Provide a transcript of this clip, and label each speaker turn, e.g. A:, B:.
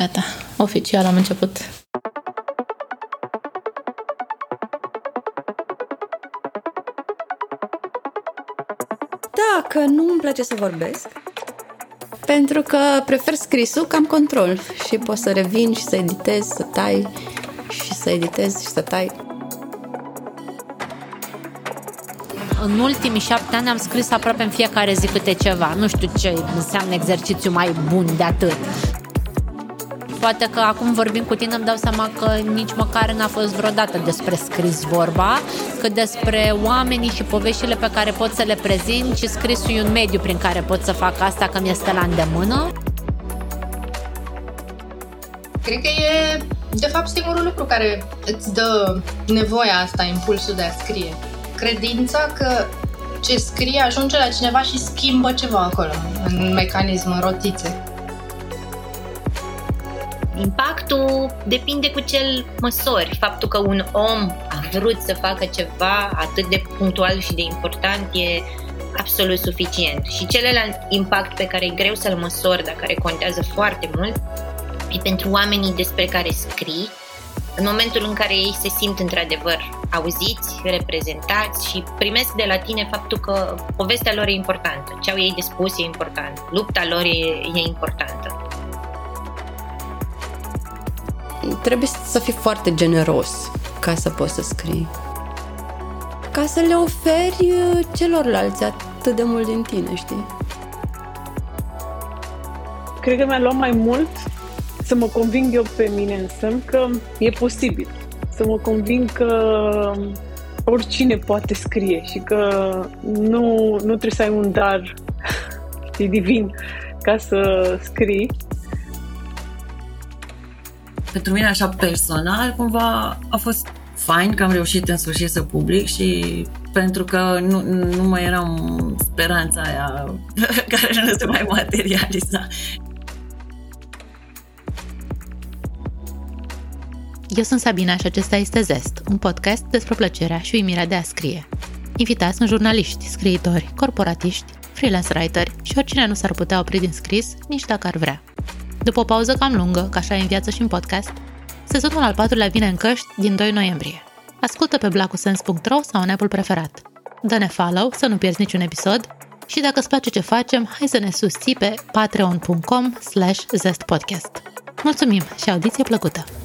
A: Gata, oficial am început.
B: Da, că nu îmi place să vorbesc.
A: Pentru că prefer scrisul că am control și pot să revin și să editez, să tai și să editez și să tai.
C: În ultimii șapte ani am scris aproape în fiecare zi câte ceva. Nu știu ce înseamnă exercițiu mai bun de atât. Poate că acum vorbim cu tine îmi dau seama că nici măcar n-a fost vreodată despre scris vorba, cât despre oamenii și poveștile pe care pot să le prezint și scrisul e un mediu prin care pot să fac asta că mi-este la îndemână.
D: Cred că e, de fapt, singurul lucru care îți dă nevoia asta, impulsul de a scrie. Credința că ce scrie ajunge la cineva și schimbă ceva acolo, în mecanism, în rotițe.
E: Impactul depinde cu ce măsori. Faptul că un om a vrut să facă ceva atât de punctual și de important e absolut suficient. Și celălalt impact pe care e greu să-l măsori, dar care contează foarte mult, e pentru oamenii despre care scrii, în momentul în care ei se simt într-adevăr auziți, reprezentați și primesc de la tine faptul că povestea lor e importantă, ce au ei de spus e important, lupta lor e, e importantă
B: trebuie să fii foarte generos ca să poți să scrii. Ca să le oferi uh, celorlalți atât de mult din tine, știi?
F: Cred că mi-a luat mai mult să mă conving eu pe mine însă că e posibil. Să mă conving că oricine poate scrie și că nu, nu trebuie să ai un dar știi, divin ca să scrii
G: pentru mine așa personal cumva a fost fain că am reușit în sfârșit să public și pentru că nu, nu mai eram speranța aia care nu se mai materializa.
A: Eu sunt Sabina și acesta este Zest, un podcast despre plăcerea și uimirea de a scrie. Invitați sunt jurnaliști, scriitori, corporatiști, freelance writer și oricine nu s-ar putea opri din scris, nici dacă ar vrea. După o pauză cam lungă, ca așa în viață și în podcast, sezonul al patrulea vine în căști din 2 noiembrie. Ascultă pe blacusens.ro sau în Apple preferat. Dă-ne follow să nu pierzi niciun episod și dacă îți place ce facem, hai să ne susții pe patreon.com slash zestpodcast. Mulțumim și audiție plăcută!